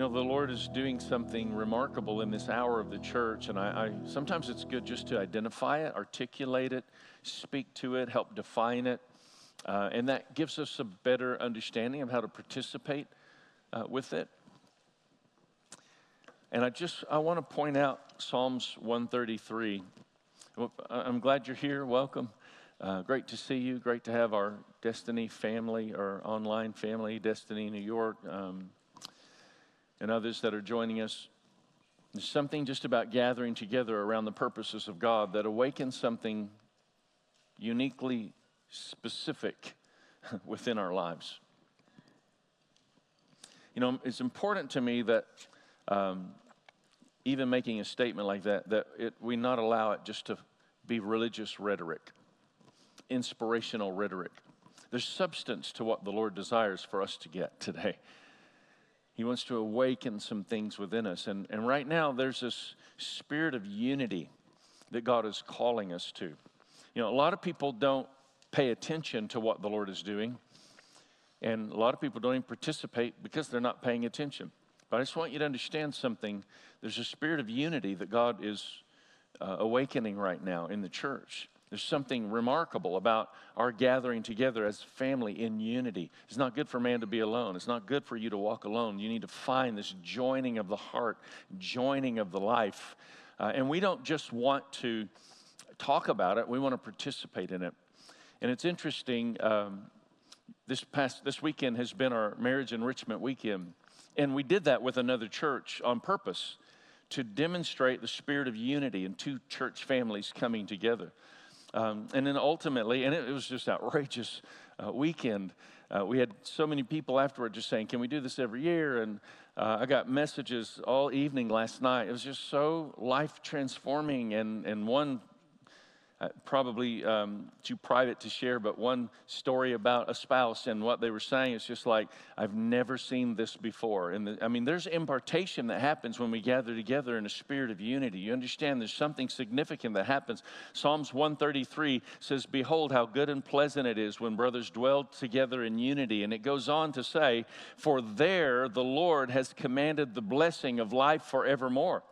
know, the Lord is doing something remarkable in this hour of the church, and I, I, sometimes it's good just to identify it, articulate it, speak to it, help define it, uh, and that gives us a better understanding of how to participate uh, with it. And I just I want to point out Psalms 133. I'm glad you're here. Welcome. Uh, great to see you. Great to have our Destiny family, our online family, Destiny New York. Um, and others that are joining us. There's something just about gathering together around the purposes of God that awakens something uniquely specific within our lives. You know, it's important to me that um, even making a statement like that, that it, we not allow it just to be religious rhetoric, inspirational rhetoric. There's substance to what the Lord desires for us to get today. He wants to awaken some things within us. And, and right now, there's this spirit of unity that God is calling us to. You know, a lot of people don't pay attention to what the Lord is doing, and a lot of people don't even participate because they're not paying attention. But I just want you to understand something. There's a spirit of unity that God is uh, awakening right now in the church. There's something remarkable about our gathering together as family in unity. It's not good for man to be alone. It's not good for you to walk alone. You need to find this joining of the heart, joining of the life. Uh, and we don't just want to talk about it, we want to participate in it. And it's interesting, um, this past this weekend has been our marriage enrichment weekend. And we did that with another church on purpose to demonstrate the spirit of unity in two church families coming together. Um, and then ultimately, and it, it was just outrageous uh, weekend. Uh, we had so many people afterward just saying, "Can we do this every year?" And uh, I got messages all evening last night. It was just so life transforming. And and one uh, probably um, too private to share, but one story about a spouse and what they were saying is just like, I've never seen this before. And I mean, there's impartation that happens when we gather together in a spirit of unity. You understand there's something significant that happens. Psalms 133 says, Behold, how good and pleasant it is when brothers dwell together in unity. And it goes on to say, For there the Lord has commanded the blessing of life forevermore.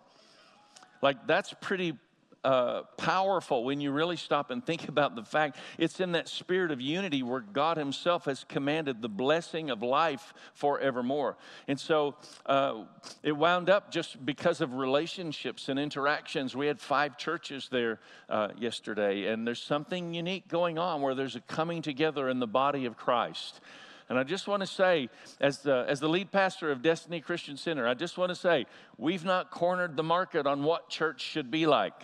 Like, that's pretty uh, powerful when you really stop and think about the fact it's in that spirit of unity where God Himself has commanded the blessing of life forevermore. And so uh, it wound up just because of relationships and interactions. We had five churches there uh, yesterday, and there's something unique going on where there's a coming together in the body of Christ. And I just want to say, as the, as the lead pastor of Destiny Christian Center, I just want to say, we've not cornered the market on what church should be like.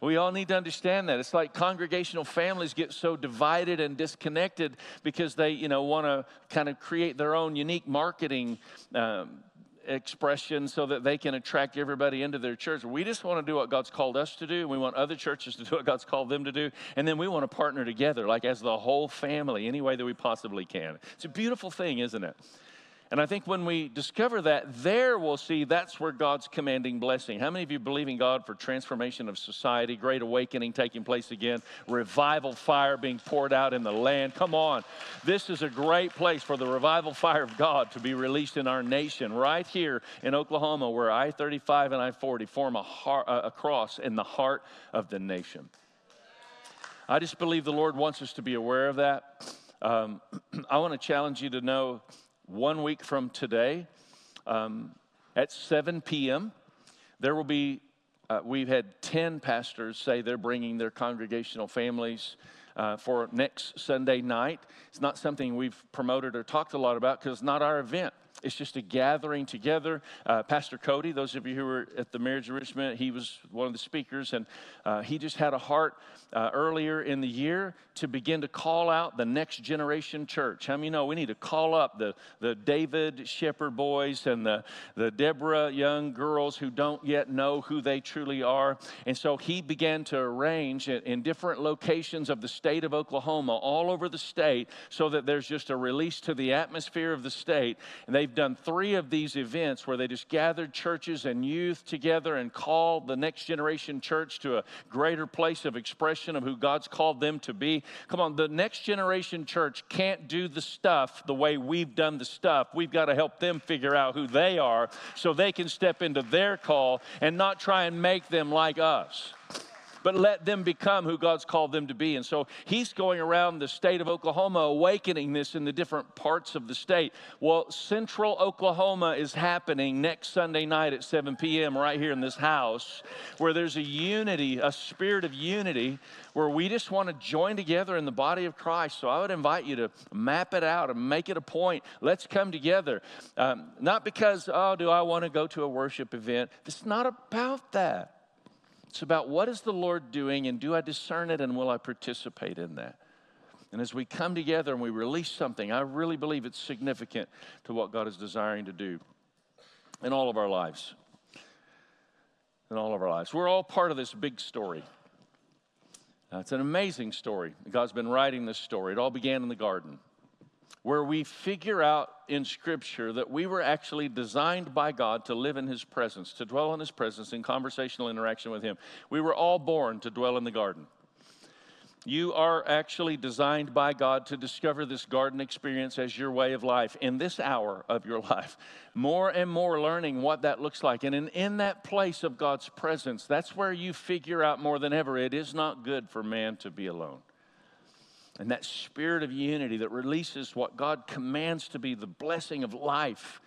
We all need to understand that. It's like congregational families get so divided and disconnected because they, you know, want to kind of create their own unique marketing um, expression so that they can attract everybody into their church. We just want to do what God's called us to do. We want other churches to do what God's called them to do. And then we want to partner together, like as the whole family, any way that we possibly can. It's a beautiful thing, isn't it? And I think when we discover that, there we'll see that's where God's commanding blessing. How many of you believe in God for transformation of society, great awakening taking place again, revival fire being poured out in the land? Come on. This is a great place for the revival fire of God to be released in our nation, right here in Oklahoma, where I 35 and I 40 form a, heart, a cross in the heart of the nation. I just believe the Lord wants us to be aware of that. Um, I want to challenge you to know one week from today um, at 7 p.m. There will be, uh, we've had 10 pastors say they're bringing their congregational families uh, for next Sunday night. It's not something we've promoted or talked a lot about because it's not our event. It's just a gathering together. Uh, Pastor Cody, those of you who were at the marriage enrichment, he was one of the speakers, and uh, he just had a heart uh, earlier in the year to begin to call out the next generation church. How many know we need to call up the, the David Shepherd boys and the, the Deborah young girls who don't yet know who they truly are? And so he began to arrange in, in different locations of the state of Oklahoma, all over the state, so that there's just a release to the atmosphere of the state. And they they've done three of these events where they just gathered churches and youth together and called the next generation church to a greater place of expression of who God's called them to be. Come on, the next generation church can't do the stuff the way we've done the stuff. We've got to help them figure out who they are so they can step into their call and not try and make them like us but let them become who God's called them to be. And so he's going around the state of Oklahoma awakening this in the different parts of the state. Well, central Oklahoma is happening next Sunday night at 7 p.m. right here in this house, where there's a unity, a spirit of unity, where we just want to join together in the body of Christ. So I would invite you to map it out and make it a point. Let's come together. Um, not because, oh, do I want to go to a worship event? It's not about that. It's about what is the Lord doing and do I discern it and will I participate in that? And as we come together and we release something, I really believe it's significant to what God is desiring to do in all of our lives. In all of our lives. We're all part of this big story. Uh, it's an amazing story. God's been writing this story. It all began in the garden where we figure out in Scripture that we were actually designed by God to live in His presence, to dwell in His presence in conversational interaction with Him. We were all born to dwell in the garden. You are actually designed by God to discover this garden experience as your way of life in this hour of your life. More and more learning what that looks like. And in, in that place of God's presence, that's where you figure out more than ever it is not good for man to be alone and that spirit of unity that releases what God commands to be the blessing of life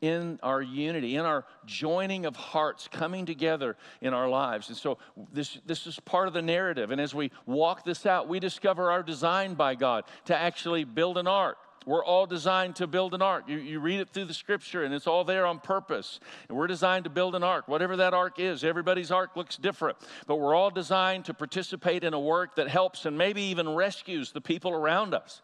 in our unity, in our joining of hearts coming together in our lives. And so this, this is part of the narrative. And as we walk this out, we discover our design by God to actually build an ark. We're all designed to build an ark. You, you read it through the scripture, and it's all there on purpose. And we're designed to build an ark, whatever that ark is. Everybody's ark looks different, but we're all designed to participate in a work that helps and maybe even rescues the people around us.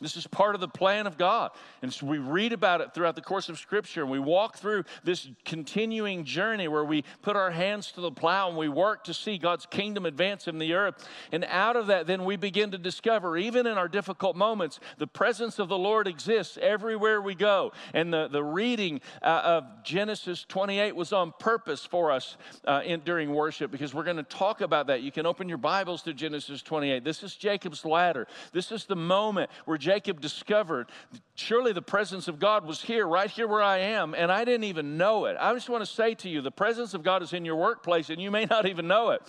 This is part of the plan of God. And so we read about it throughout the course of Scripture, and we walk through this continuing journey where we put our hands to the plow and we work to see God's kingdom advance in the earth. And out of that, then we begin to discover, even in our difficult moments, the presence of the Lord exists everywhere we go. And the, the reading uh, of Genesis 28 was on purpose for us uh, in, during worship because we're going to talk about that. You can open your Bibles to Genesis 28. This is Jacob's ladder. This is the moment where Jacob discovered surely the presence of God was here, right here where I am, and I didn't even know it. I just want to say to you the presence of God is in your workplace, and you may not even know it.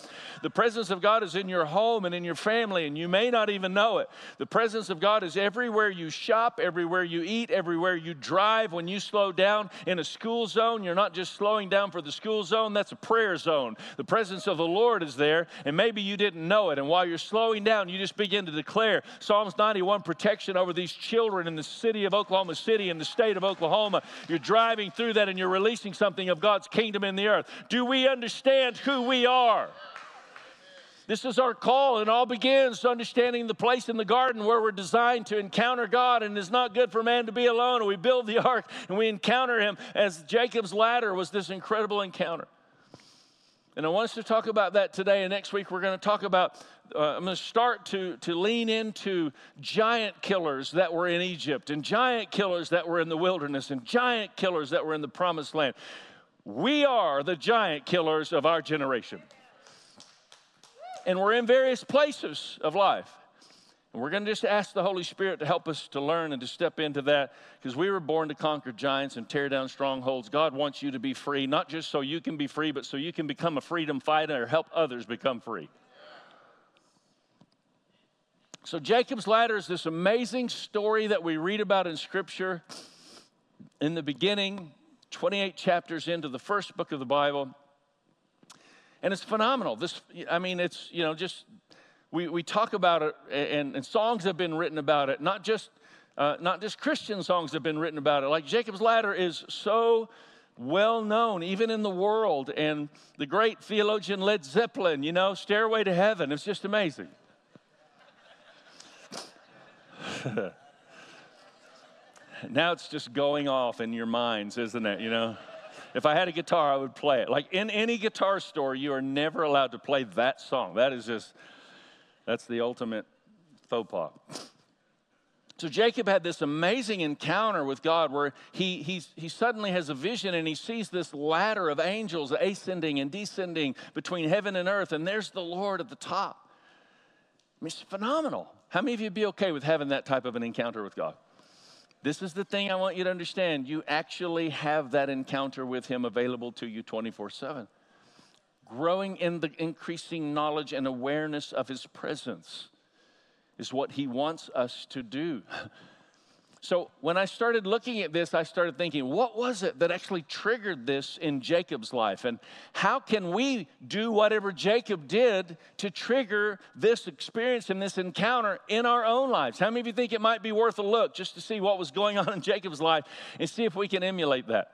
The presence of God is in your home and in your family, and you may not even know it. The presence of God is everywhere you shop, everywhere you eat, everywhere you drive. When you slow down in a school zone, you're not just slowing down for the school zone, that's a prayer zone. The presence of the Lord is there, and maybe you didn't know it. And while you're slowing down, you just begin to declare Psalms 91 protection protection over these children in the city of Oklahoma City, in the state of Oklahoma. You're driving through that and you're releasing something of God's kingdom in the earth. Do we understand who we are? This is our call, and all begins understanding the place in the garden where we're designed to encounter God, and it's not good for man to be alone. We build the ark and we encounter Him as Jacob's ladder was this incredible encounter. And I want us to talk about that today, and next week we're going to talk about uh, I'm going to start to, to lean into giant killers that were in Egypt and giant killers that were in the wilderness and giant killers that were in the promised land. We are the giant killers of our generation. And we're in various places of life. And we're going to just ask the Holy Spirit to help us to learn and to step into that because we were born to conquer giants and tear down strongholds. God wants you to be free, not just so you can be free, but so you can become a freedom fighter or help others become free. So, Jacob's ladder is this amazing story that we read about in Scripture in the beginning, 28 chapters into the first book of the Bible. And it's phenomenal. This, I mean, it's, you know, just, we, we talk about it, and, and songs have been written about it, not just, uh, not just Christian songs have been written about it. Like Jacob's Ladder is so well known, even in the world. And the great theologian Led Zeppelin, you know, Stairway to Heaven, it's just amazing. now it's just going off in your minds, isn't it? You know? If I had a guitar, I would play it. Like in any guitar store, you are never allowed to play that song. That is just, that's the ultimate faux pas. So Jacob had this amazing encounter with God where he, he, he suddenly has a vision and he sees this ladder of angels ascending and descending between heaven and earth, and there's the Lord at the top. I mean, it's phenomenal. How many of you be okay with having that type of an encounter with God? This is the thing I want you to understand. You actually have that encounter with Him available to you 24 7. Growing in the increasing knowledge and awareness of His presence is what He wants us to do. So when I started looking at this, I started thinking, what was it that actually triggered this in Jacob's life? And how can we do whatever Jacob did to trigger this experience and this encounter in our own lives? How many of you think it might be worth a look just to see what was going on in Jacob's life and see if we can emulate that?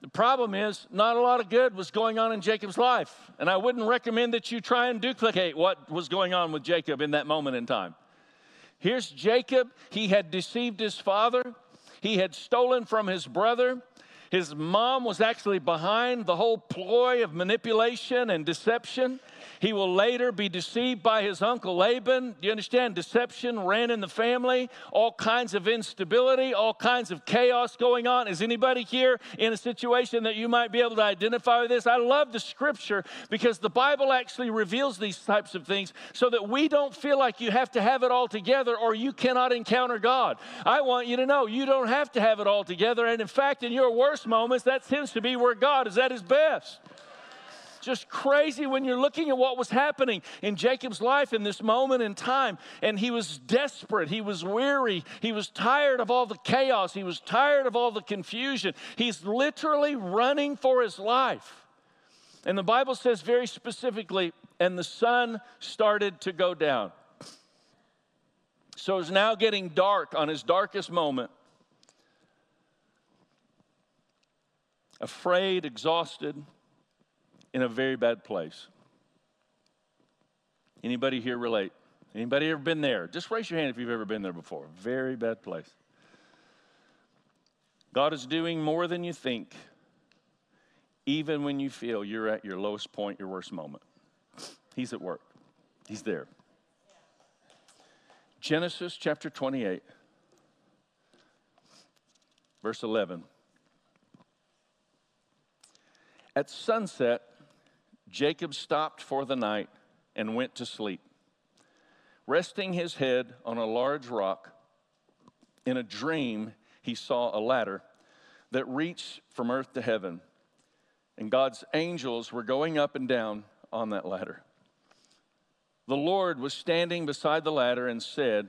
The problem is, not a lot of good was going on in Jacob's life. And I wouldn't recommend that you try and duplicate what was going on with Jacob in that moment in time. Here's Jacob. He had deceived his father, he had stolen from his brother. His mom was actually behind the whole ploy of manipulation and deception. He will later be deceived by his uncle Laban. Do you understand? Deception ran in the family, all kinds of instability, all kinds of chaos going on. Is anybody here in a situation that you might be able to identify with this? I love the scripture because the Bible actually reveals these types of things so that we don't feel like you have to have it all together or you cannot encounter God. I want you to know you don't have to have it all together. And in fact, in your worst moments, that tends to be where God is at his best just crazy when you're looking at what was happening in Jacob's life in this moment in time. And he was desperate. He was weary. He was tired of all the chaos. He was tired of all the confusion. He's literally running for his life. And the Bible says very specifically, and the sun started to go down. So it's now getting dark on his darkest moment. Afraid, exhausted, in a very bad place. Anybody here relate? Anybody ever been there? Just raise your hand if you've ever been there before. Very bad place. God is doing more than you think, even when you feel you're at your lowest point, your worst moment. He's at work, He's there. Genesis chapter 28, verse 11. At sunset, Jacob stopped for the night and went to sleep. Resting his head on a large rock, in a dream, he saw a ladder that reached from earth to heaven, and God's angels were going up and down on that ladder. The Lord was standing beside the ladder and said,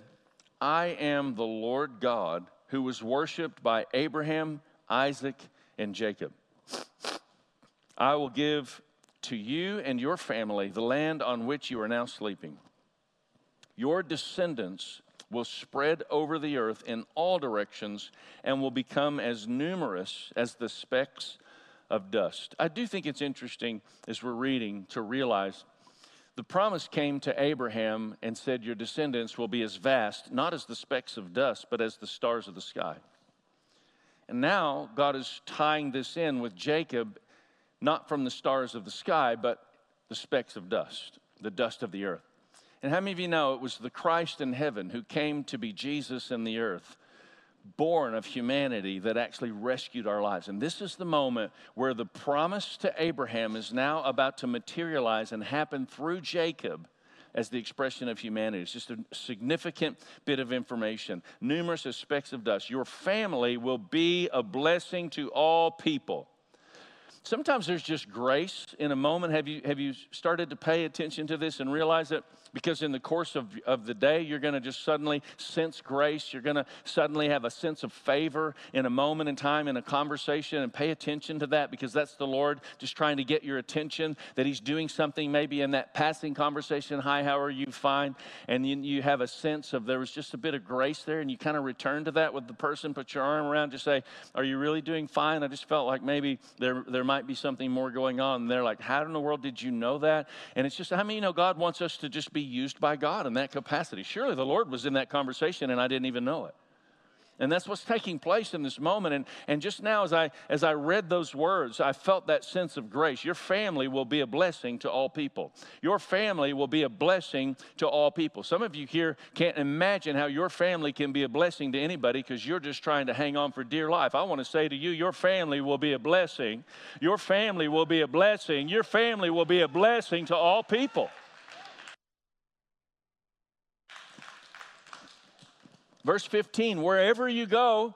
I am the Lord God who was worshiped by Abraham, Isaac, and Jacob. I will give to you and your family the land on which you are now sleeping. Your descendants will spread over the earth in all directions and will become as numerous as the specks of dust. I do think it's interesting as we're reading to realize the promise came to Abraham and said, Your descendants will be as vast, not as the specks of dust, but as the stars of the sky. And now God is tying this in with Jacob not from the stars of the sky, but the specks of dust, the dust of the earth. And how many of you know it was the Christ in heaven who came to be Jesus in the earth, born of humanity, that actually rescued our lives? And this is the moment where the promise to Abraham is now about to materialize and happen through Jacob as the expression of humanity. It's just a significant bit of information. Numerous specks of dust. Your family will be a blessing to all people. Sometimes there's just grace in a moment. Have you, have you started to pay attention to this and realize that because in the course of, of the day, you're going to just suddenly sense grace. You're going to suddenly have a sense of favor in a moment in time in a conversation and pay attention to that because that's the Lord just trying to get your attention that He's doing something maybe in that passing conversation. Hi, how are you? Fine. And you, you have a sense of there was just a bit of grace there and you kind of return to that with the person, put your arm around, just say, Are you really doing fine? I just felt like maybe there, there might be something more going on. And they're like, How in the world did you know that? And it's just, I mean, you know, God wants us to just be used by God in that capacity. Surely the Lord was in that conversation and I didn't even know it. And that's what's taking place in this moment. And, and just now, as I, as I read those words, I felt that sense of grace. Your family will be a blessing to all people. Your family will be a blessing to all people. Some of you here can't imagine how your family can be a blessing to anybody because you're just trying to hang on for dear life. I want to say to you, your family will be a blessing. Your family will be a blessing. Your family will be a blessing to all people. Verse 15, wherever you go,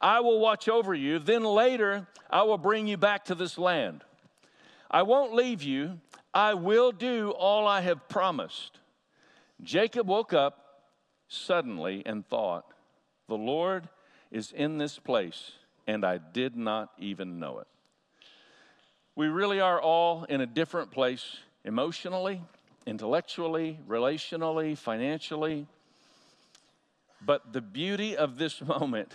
I will watch over you. Then later, I will bring you back to this land. I won't leave you. I will do all I have promised. Jacob woke up suddenly and thought, The Lord is in this place, and I did not even know it. We really are all in a different place emotionally, intellectually, relationally, financially. But the beauty of this moment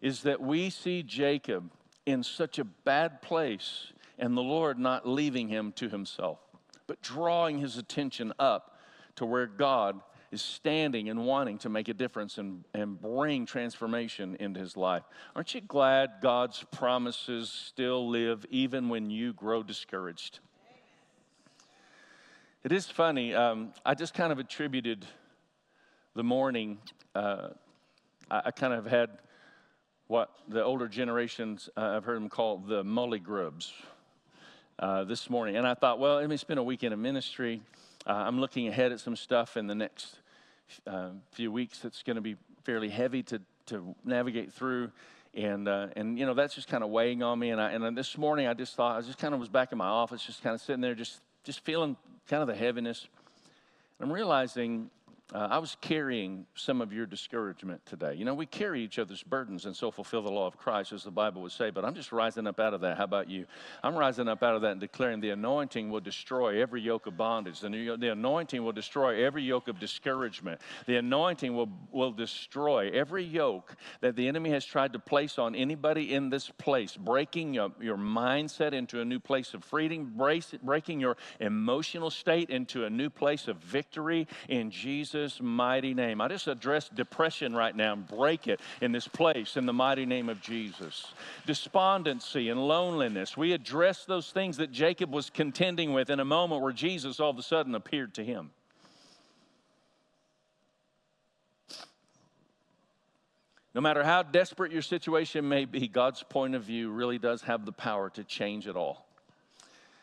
is that we see Jacob in such a bad place and the Lord not leaving him to himself, but drawing his attention up to where God is standing and wanting to make a difference and, and bring transformation into his life. Aren't you glad God's promises still live even when you grow discouraged? It is funny. Um, I just kind of attributed the morning, uh, I, I, kind of had what the older generations, uh, I've heard them call the mully grubs uh, this morning. And I thought, well, let me spend a weekend of ministry. Uh, I'm looking ahead at some stuff in the next uh, few weeks that's going to be fairly heavy to, to navigate through. And, uh, and you know, that's just kind of weighing on me. And, I, and this morning, I just thought, I just kind of was back in my office, just kind of sitting there, just, just feeling kind of the heaviness. And I'm realizing uh, I was carrying some of your discouragement today. You know, we carry each other's burdens and so fulfill the law of Christ, as the Bible would say, but I'm just rising up out of that. How about you? I'm rising up out of that and declaring the anointing will destroy every yoke of bondage. The, the anointing will destroy every yoke of discouragement. The anointing will, will destroy every yoke that the enemy has tried to place on anybody in this place, breaking your, your mindset into a new place of freedom, breaking your emotional state into a new place of victory in Jesus Jesus' mighty name. I just address depression right now and break it in this place in the mighty name of Jesus. Despondency and loneliness. We address those things that Jacob was contending with in a moment where Jesus all of a sudden appeared to him. No matter how desperate your situation may be, God's point of view really does have the power to change it all.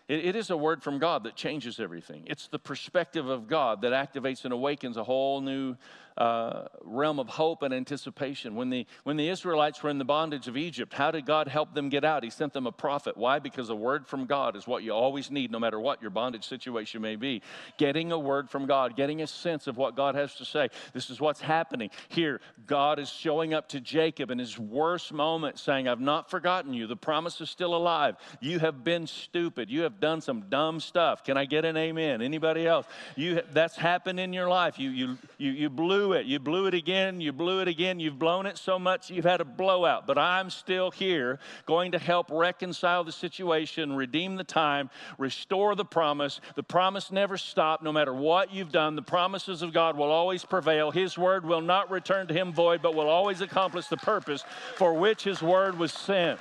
It, it is a word from God that changes everything. It's the perspective of God that activates and awakens a whole new uh, realm of hope and anticipation. When the, when the Israelites were in the bondage of Egypt, how did God help them get out? He sent them a prophet. Why? Because a word from God is what you always need, no matter what your bondage situation may be. Getting a word from God, getting a sense of what God has to say. This is what's happening here. God is showing up to Jacob in his worst moment, saying, I've not forgotten you. The promise is still alive. You have been stupid. You have done some dumb stuff. Can I get an amen? Anybody else? You, that's happened in your life. You, you, you, you blew it. You blew it again. You blew it again. You've blown it so much you've had a blowout. But I'm still here going to help reconcile the situation, redeem the time, restore the promise. The promise never stopped. No matter what you've done, the promises of God will always prevail. His word will not return to him void, but will always accomplish the purpose for which his word was sent.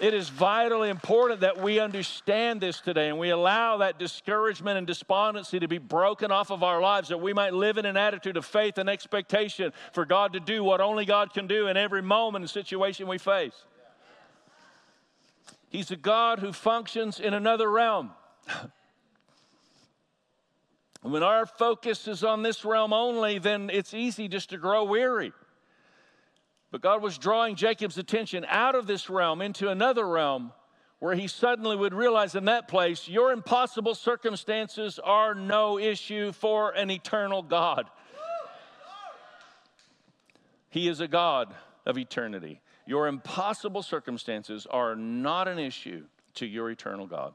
It is vitally important that we understand this today and we allow that discouragement and despondency to be broken off of our lives, that we might live in an attitude of faith and expectation for God to do what only God can do in every moment and situation we face. He's a God who functions in another realm. when our focus is on this realm only, then it's easy just to grow weary. But God was drawing Jacob's attention out of this realm into another realm where he suddenly would realize in that place, your impossible circumstances are no issue for an eternal God. He is a God of eternity. Your impossible circumstances are not an issue to your eternal God.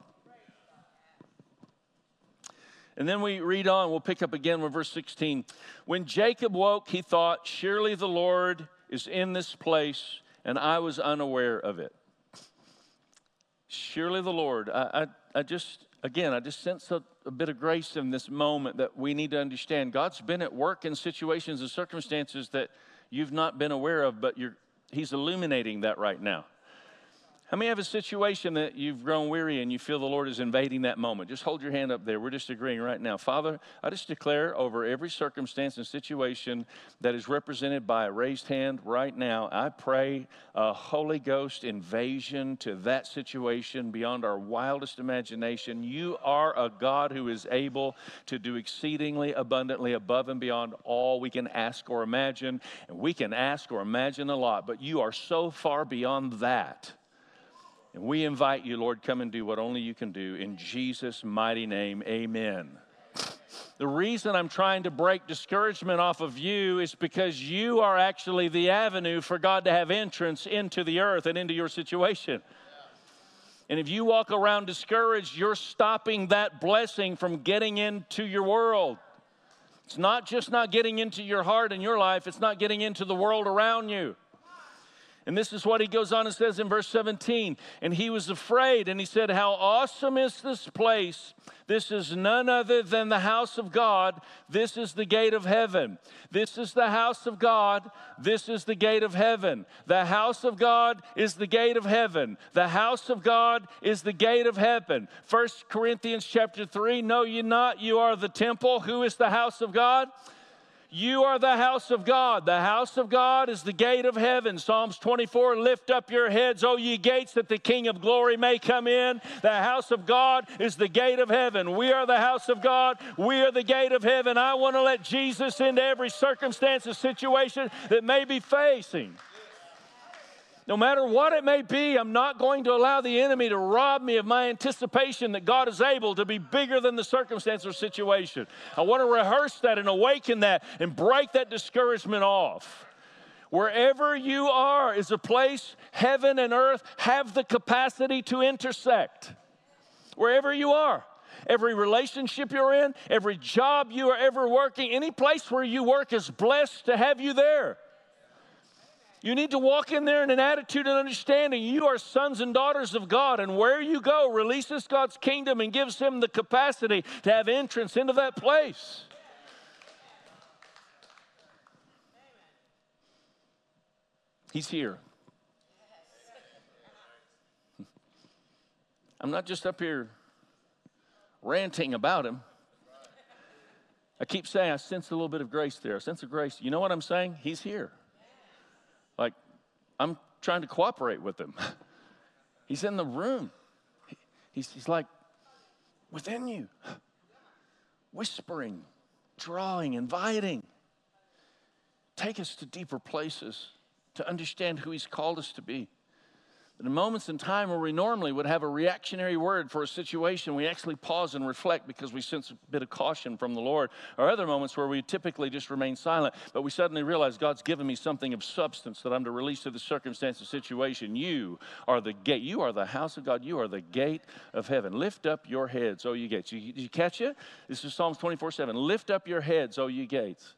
And then we read on, we'll pick up again with verse 16. When Jacob woke, he thought, Surely the Lord is in this place, and I was unaware of it. Surely the Lord, I, I, I just, again, I just sense a, a bit of grace in this moment that we need to understand. God's been at work in situations and circumstances that you've not been aware of, but you're, He's illuminating that right now. How many have a situation that you've grown weary and you feel the Lord is invading that moment? Just hold your hand up there. We're just agreeing right now. Father, I just declare over every circumstance and situation that is represented by a raised hand right now, I pray a Holy Ghost invasion to that situation beyond our wildest imagination. You are a God who is able to do exceedingly abundantly above and beyond all we can ask or imagine. And we can ask or imagine a lot, but you are so far beyond that and we invite you, Lord, come and do what only you can do. In Jesus' mighty name, amen. The reason I'm trying to break discouragement off of you is because you are actually the avenue for God to have entrance into the earth and into your situation. And if you walk around discouraged, you're stopping that blessing from getting into your world. It's not just not getting into your heart and your life, it's not getting into the world around you. And this is what he goes on and says in verse 17. And he was afraid, and he said, How awesome is this place! This is none other than the house of God. This is the gate of heaven. This is the house of God. This is the gate of heaven. The house of God is the gate of heaven. The house of God is the gate of heaven. First Corinthians chapter 3 Know ye not, you are the temple. Who is the house of God? You are the house of God. The house of God is the gate of heaven. Psalms 24 Lift up your heads, O ye gates, that the King of glory may come in. The house of God is the gate of heaven. We are the house of God. We are the gate of heaven. I want to let Jesus into every circumstance and situation that may be facing. No matter what it may be, I'm not going to allow the enemy to rob me of my anticipation that God is able to be bigger than the circumstance or situation. I want to rehearse that and awaken that and break that discouragement off. Wherever you are is a place heaven and earth have the capacity to intersect. Wherever you are every relationship you're in, every job you are ever working, any place where you work is blessed to have you there. You need to walk in there in an attitude and understanding you are sons and daughters of God, and where you go releases God's kingdom and gives Him the capacity to have entrance into that place. He's here. I'm not just up here ranting about him. I keep saying I sense a little bit of grace there, a sense of grace. You know what I'm saying? He's here. I'm trying to cooperate with him. he's in the room. He's, he's like within you, whispering, drawing, inviting. Take us to deeper places to understand who he's called us to be. In moments in time where we normally would have a reactionary word for a situation, we actually pause and reflect because we sense a bit of caution from the Lord. Or other moments where we typically just remain silent, but we suddenly realize God's given me something of substance that I'm to release to the circumstance or situation. You are the gate. You are the house of God. You are the gate of heaven. Lift up your heads, O you gates. You, did you catch it? This is Psalms 24 7. Lift up your heads, O you gates.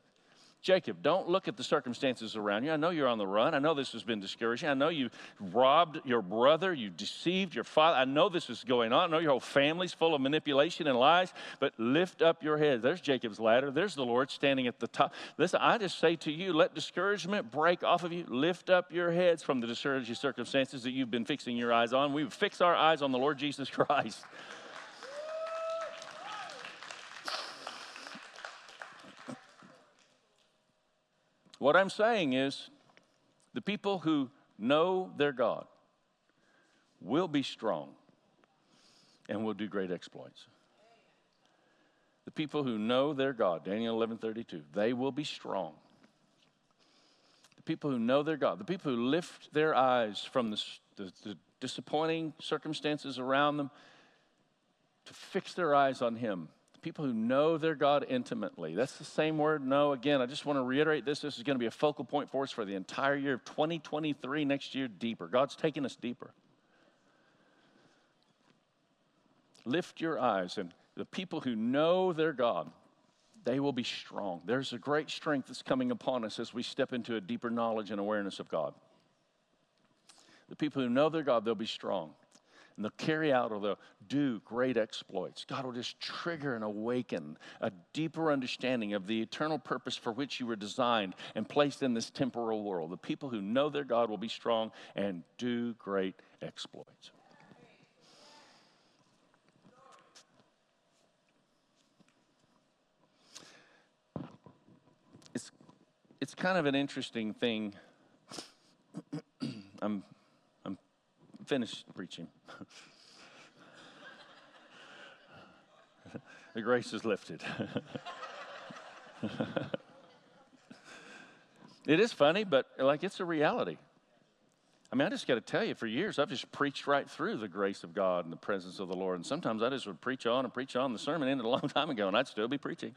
Jacob, don't look at the circumstances around you. I know you're on the run. I know this has been discouraging. I know you robbed your brother. You deceived your father. I know this is going on. I know your whole family's full of manipulation and lies, but lift up your head. There's Jacob's ladder. There's the Lord standing at the top. Listen, I just say to you, let discouragement break off of you. Lift up your heads from the discouraging circumstances that you've been fixing your eyes on. We fix our eyes on the Lord Jesus Christ. What I'm saying is the people who know their God will be strong and will do great exploits. The people who know their God, Daniel 11:32, they will be strong. The people who know their God, the people who lift their eyes from the, the, the disappointing circumstances around them to fix their eyes on Him people who know their God intimately. That's the same word, know. Again, I just want to reiterate this. This is going to be a focal point for us for the entire year of 2023, next year, deeper. God's taking us deeper. Lift your eyes, and the people who know their God, they will be strong. There's a great strength that's coming upon us as we step into a deeper knowledge and awareness of God. The people who know their God, they'll be strong. And they'll carry out or they'll do great exploits. God will just trigger and awaken a deeper understanding of the eternal purpose for which you were designed and placed in this temporal world. The people who know their God will be strong and do great exploits. It's, it's kind of an interesting thing. I'm, I'm finished preaching. the grace is lifted. it is funny, but like it's a reality. I mean, I just got to tell you, for years, I've just preached right through the grace of God and the presence of the Lord. And sometimes I just would preach on and preach on. The sermon ended a long time ago, and I'd still be preaching.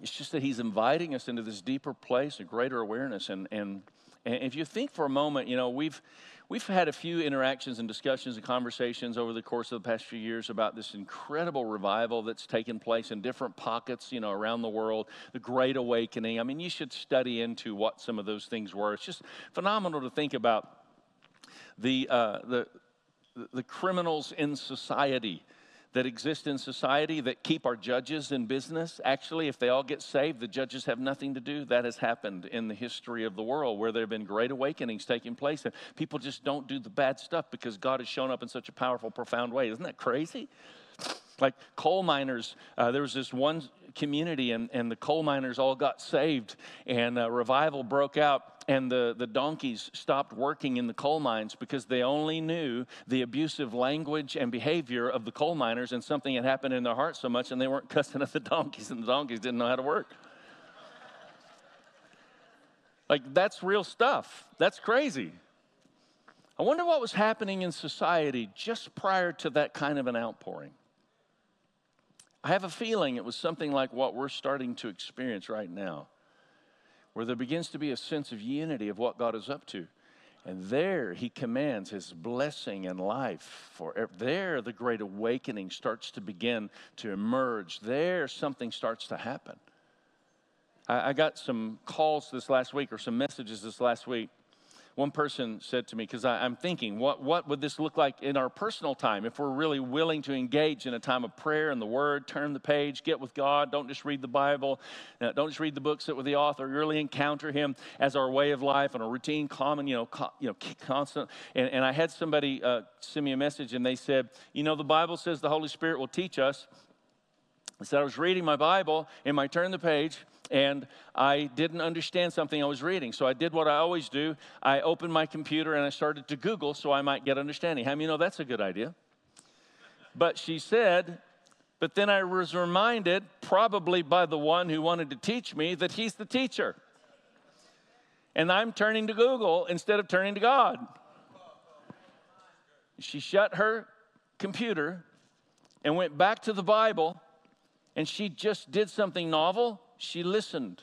It's just that He's inviting us into this deeper place, a greater awareness. And, and, and if you think for a moment, you know, we've, we've had a few interactions and discussions and conversations over the course of the past few years about this incredible revival that's taken place in different pockets, you know, around the world, the Great Awakening. I mean, you should study into what some of those things were. It's just phenomenal to think about the, uh, the, the criminals in society that exist in society that keep our judges in business. Actually, if they all get saved, the judges have nothing to do. That has happened in the history of the world where there have been great awakenings taking place and people just don't do the bad stuff because God has shown up in such a powerful, profound way. Isn't that crazy? Like coal miners, uh, there was this one community, and, and the coal miners all got saved, and uh, revival broke out, and the, the donkeys stopped working in the coal mines because they only knew the abusive language and behavior of the coal miners, and something had happened in their heart so much, and they weren't cussing at the donkeys, and the donkeys didn't know how to work. Like, that's real stuff. That's crazy. I wonder what was happening in society just prior to that kind of an outpouring. I have a feeling it was something like what we're starting to experience right now, where there begins to be a sense of unity of what God is up to. And there he commands his blessing and life for there the great awakening starts to begin to emerge. There something starts to happen. I, I got some calls this last week or some messages this last week one person said to me, because I'm thinking, what, what would this look like in our personal time if we're really willing to engage in a time of prayer and the Word, turn the page, get with God, don't just read the Bible, uh, don't just read the book, sit with the author, really encounter Him as our way of life and a routine, common, you know, co- you know constant. And, and I had somebody uh, send me a message and they said, you know, the Bible says the Holy Spirit will teach us. I said, I was reading my Bible and I turned the page and I didn't understand something I was reading. So I did what I always do. I opened my computer and I started to Google so I might get understanding. How many you know that's a good idea? But she said, but then I was reminded, probably by the one who wanted to teach me, that he's the teacher. And I'm turning to Google instead of turning to God. She shut her computer and went back to the Bible, and she just did something novel she listened.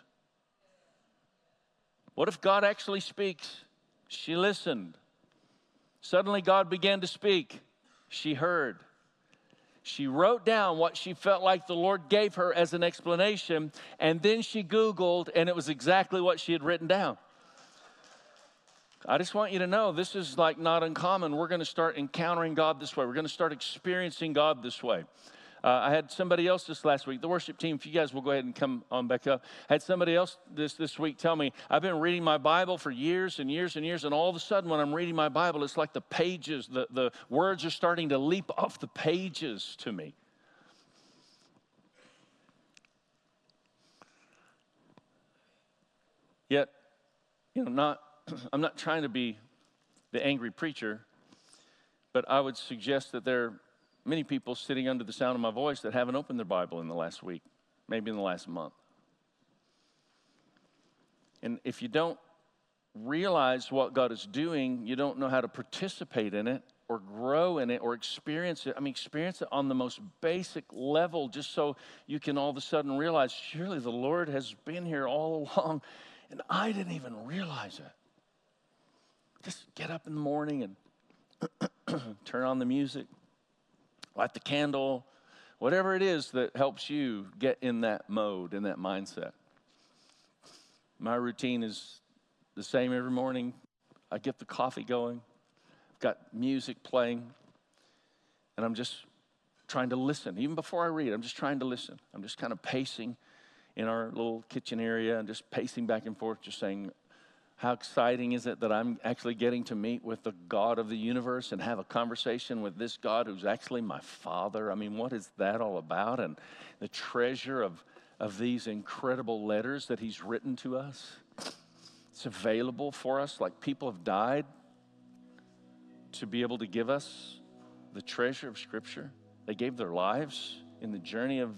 What if God actually speaks? She listened. Suddenly, God began to speak. She heard. She wrote down what she felt like the Lord gave her as an explanation, and then she Googled, and it was exactly what she had written down. I just want you to know this is like not uncommon. We're going to start encountering God this way, we're going to start experiencing God this way. Uh, I had somebody else this last week, the worship team, if you guys will go ahead and come on back up. I had somebody else this, this week tell me, I've been reading my Bible for years and years and years, and all of a sudden when I'm reading my Bible, it's like the pages, the, the words are starting to leap off the pages to me. Yet, you know, not, I'm not trying to be the angry preacher, but I would suggest that there many people sitting under the sound of my voice that haven't opened their Bible in the last week, maybe in the last month. And if you don't realize what God is doing, you don't know how to participate in it or grow in it or experience it. I mean, experience it on the most basic level just so you can all of a sudden realize surely the Lord has been here all along and I didn't even realize it. Just get up in the morning and turn on the music, light the candle, whatever it is that helps you get in that mode, in that mindset. My routine is the same every morning I get the coffee going, I've got music playing, and I'm just trying to listen. Even before I read, I'm just trying to listen. I'm just kind of pacing in our little kitchen area and just pacing back and forth, just saying, how exciting is it that I'm actually getting to meet with the God of the universe and have a conversation with this God who's actually my Father? I mean, what is that all about? And the treasure of, of these incredible letters that He's written to us. It's available for us, like people have died to be able to give us the treasure of Scripture. They gave their lives in the journey of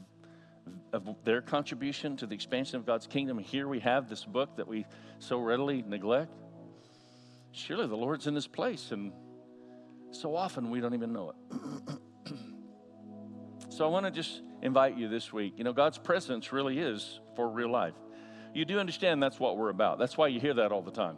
of their contribution to the expansion of God's kingdom. Here we have this book that we so readily neglect. Surely the Lord's in this place, and so often we don't even know it. so I want to just invite you this week. You know, God's presence really is for real life. You do understand that's what we're about. That's why you hear that all the time.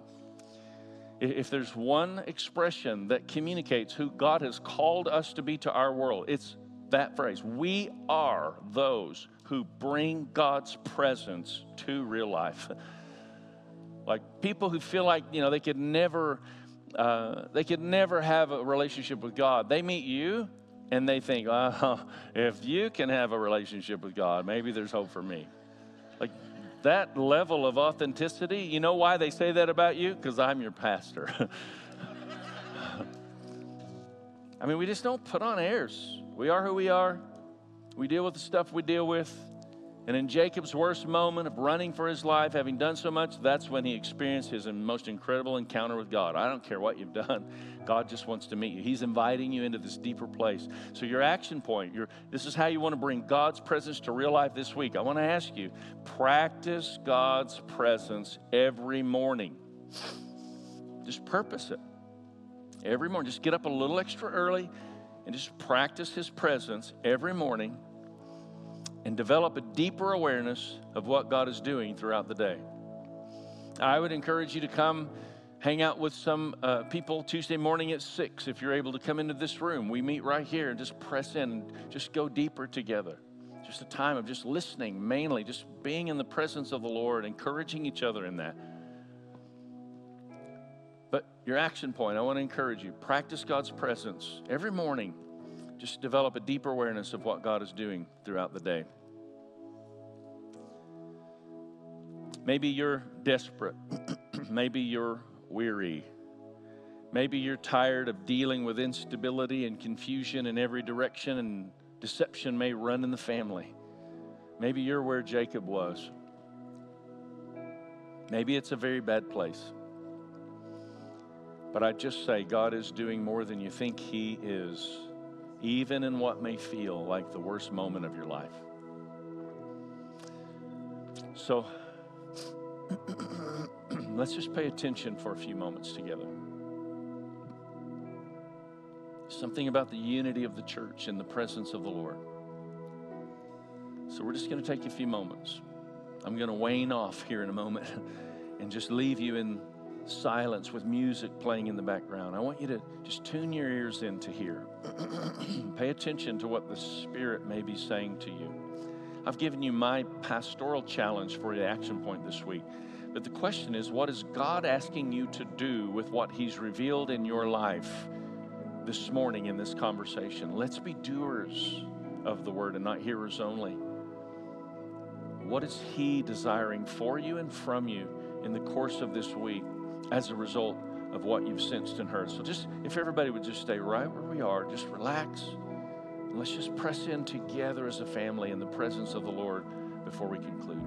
If there's one expression that communicates who God has called us to be to our world, it's that phrase. We are those who bring God's presence to real life. like people who feel like, you know, they could never uh, they could never have a relationship with God. They meet you and they think, oh, if you can have a relationship with God, maybe there's hope for me. Like that level of authenticity, you know why they say that about you? Because I'm your pastor. I mean, we just don't put on airs. We are who we are. We deal with the stuff we deal with. And in Jacob's worst moment of running for his life, having done so much, that's when he experienced his most incredible encounter with God. I don't care what you've done, God just wants to meet you. He's inviting you into this deeper place. So, your action point, your, this is how you want to bring God's presence to real life this week. I want to ask you practice God's presence every morning. Just purpose it. Every morning, just get up a little extra early and just practice His presence every morning and develop a deeper awareness of what God is doing throughout the day. I would encourage you to come hang out with some uh, people Tuesday morning at 6 if you're able to come into this room. We meet right here and just press in and just go deeper together. Just a time of just listening, mainly, just being in the presence of the Lord, encouraging each other in that. But your action point, I want to encourage you practice God's presence every morning. Just develop a deeper awareness of what God is doing throughout the day. Maybe you're desperate. Maybe you're weary. Maybe you're tired of dealing with instability and confusion in every direction, and deception may run in the family. Maybe you're where Jacob was. Maybe it's a very bad place. But I just say, God is doing more than you think He is, even in what may feel like the worst moment of your life. So let's just pay attention for a few moments together. Something about the unity of the church in the presence of the Lord. So we're just going to take a few moments. I'm going to wane off here in a moment and just leave you in silence with music playing in the background. I want you to just tune your ears in to hear. Pay attention to what the Spirit may be saying to you. I've given you my pastoral challenge for the action point this week. But the question is, what is God asking you to do with what He's revealed in your life this morning in this conversation? Let's be doers of the word and not hearers only. What is He desiring for you and from you in the course of this week? as a result of what you've sensed and heard. So, just if everybody would just stay right where we are, just relax. Let's just press in together as a family in the presence of the Lord before we conclude.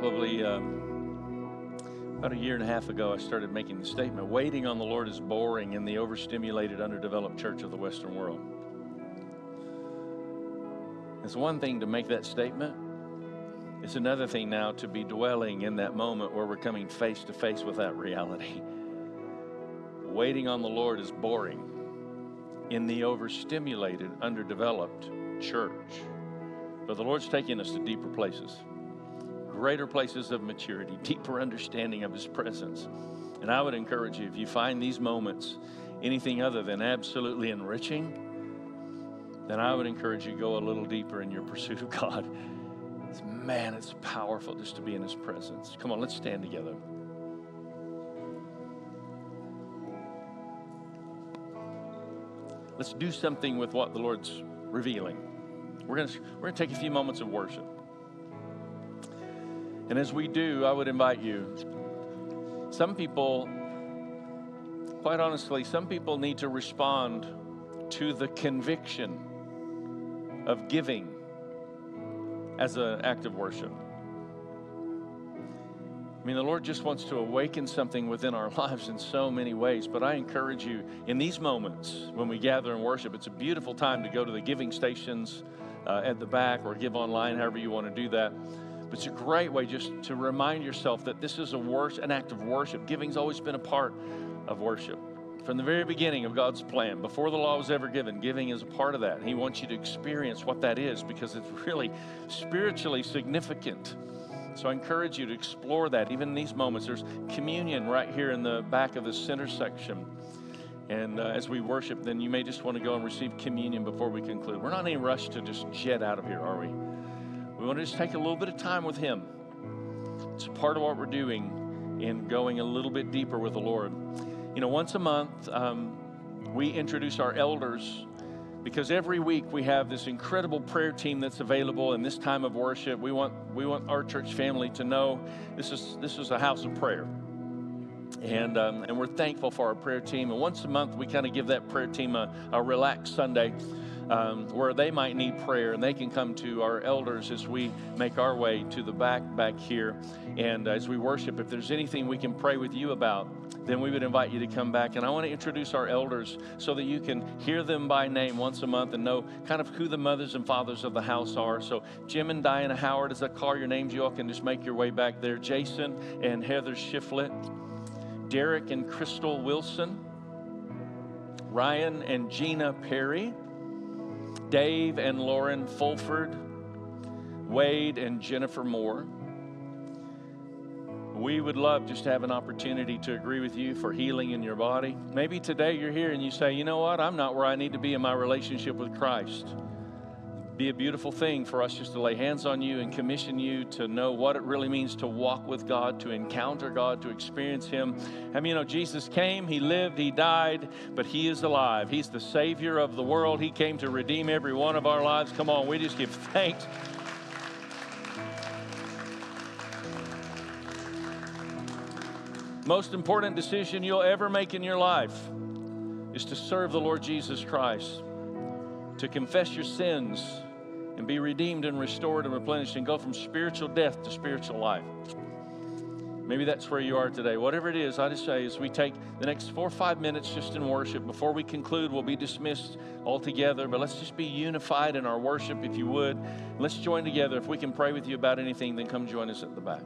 Probably um, about a year and a half ago, I started making the statement waiting on the Lord is boring in the overstimulated, underdeveloped church of the Western world. It's one thing to make that statement, it's another thing now to be dwelling in that moment where we're coming face to face with that reality. Waiting on the Lord is boring in the overstimulated, underdeveloped church. But the Lord's taking us to deeper places, greater places of maturity, deeper understanding of His presence. And I would encourage you, if you find these moments anything other than absolutely enriching, then I would encourage you go a little deeper in your pursuit of God. It's, man, it's powerful just to be in His presence. Come on, let's stand together. Let's do something with what the Lord's revealing. We're going we're going to take a few moments of worship. And as we do, I would invite you. Some people, quite honestly, some people need to respond to the conviction of giving as an act of worship. I mean, the Lord just wants to awaken something within our lives in so many ways. But I encourage you in these moments when we gather and worship, it's a beautiful time to go to the giving stations uh, at the back or give online, however you want to do that. But it's a great way just to remind yourself that this is a worship, an act of worship. Giving's always been a part of worship. From the very beginning of God's plan, before the law was ever given, giving is a part of that. And He wants you to experience what that is because it's really spiritually significant. So I encourage you to explore that even in these moments. There's communion right here in the back of the center section. And uh, as we worship, then you may just want to go and receive communion before we conclude. We're not in any rush to just jet out of here, are we? We want to just take a little bit of time with Him. It's part of what we're doing in going a little bit deeper with the Lord. You know, once a month, um, we introduce our elders because every week we have this incredible prayer team that's available in this time of worship. We want, we want our church family to know this is, this is a house of prayer. And, um, and we're thankful for our prayer team. And once a month, we kind of give that prayer team a, a relaxed Sunday um, where they might need prayer and they can come to our elders as we make our way to the back back here. And as we worship, if there's anything we can pray with you about, then we would invite you to come back. And I want to introduce our elders so that you can hear them by name once a month and know kind of who the mothers and fathers of the house are. So, Jim and Diana Howard, as I call your names, you all can just make your way back there. Jason and Heather Shiflett, Derek and Crystal Wilson, Ryan and Gina Perry. Dave and Lauren Fulford, Wade and Jennifer Moore. We would love just to have an opportunity to agree with you for healing in your body. Maybe today you're here and you say, you know what, I'm not where I need to be in my relationship with Christ be a beautiful thing for us just to lay hands on you and commission you to know what it really means to walk with God, to encounter God, to experience Him. I mean, you know, Jesus came, He lived, He died, but He is alive. He's the Savior of the world. He came to redeem every one of our lives. Come on, we just give thanks. Most important decision you'll ever make in your life is to serve the Lord Jesus Christ, to confess your sins and be redeemed and restored and replenished and go from spiritual death to spiritual life. Maybe that's where you are today. Whatever it is, I just say as we take the next four or five minutes just in worship, before we conclude, we'll be dismissed altogether. But let's just be unified in our worship, if you would. Let's join together. If we can pray with you about anything, then come join us at the back.